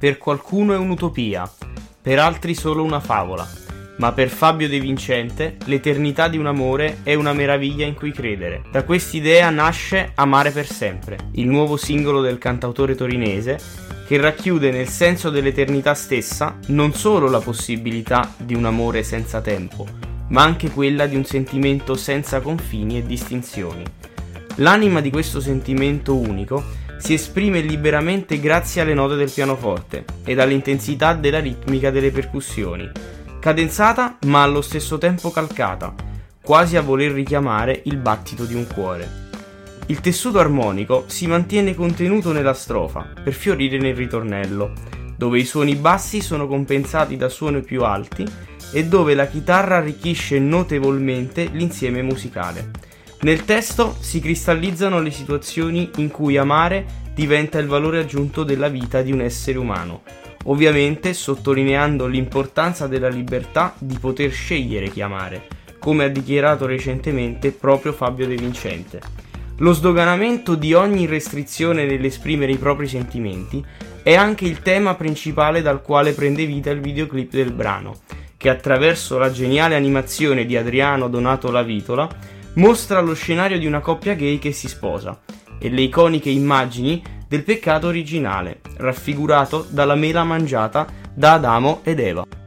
per qualcuno è un'utopia, per altri solo una favola, ma per Fabio De Vincente l'eternità di un amore è una meraviglia in cui credere. Da quest'idea nasce Amare per sempre, il nuovo singolo del cantautore torinese che racchiude nel senso dell'eternità stessa non solo la possibilità di un amore senza tempo, ma anche quella di un sentimento senza confini e distinzioni. L'anima di questo sentimento unico si esprime liberamente grazie alle note del pianoforte ed all'intensità della ritmica delle percussioni cadenzata ma allo stesso tempo calcata, quasi a voler richiamare il battito di un cuore. Il tessuto armonico si mantiene contenuto nella strofa, per fiorire nel ritornello, dove i suoni bassi sono compensati da suoni più alti e dove la chitarra arricchisce notevolmente l'insieme musicale. Nel testo si cristallizzano le situazioni in cui amare diventa il valore aggiunto della vita di un essere umano, ovviamente sottolineando l'importanza della libertà di poter scegliere chi amare, come ha dichiarato recentemente proprio Fabio De Vincente. Lo sdoganamento di ogni restrizione nell'esprimere i propri sentimenti è anche il tema principale dal quale prende vita il videoclip del brano, che attraverso la geniale animazione di Adriano Donato Lavitola mostra lo scenario di una coppia gay che si sposa e le iconiche immagini del peccato originale, raffigurato dalla mela mangiata da Adamo ed Eva.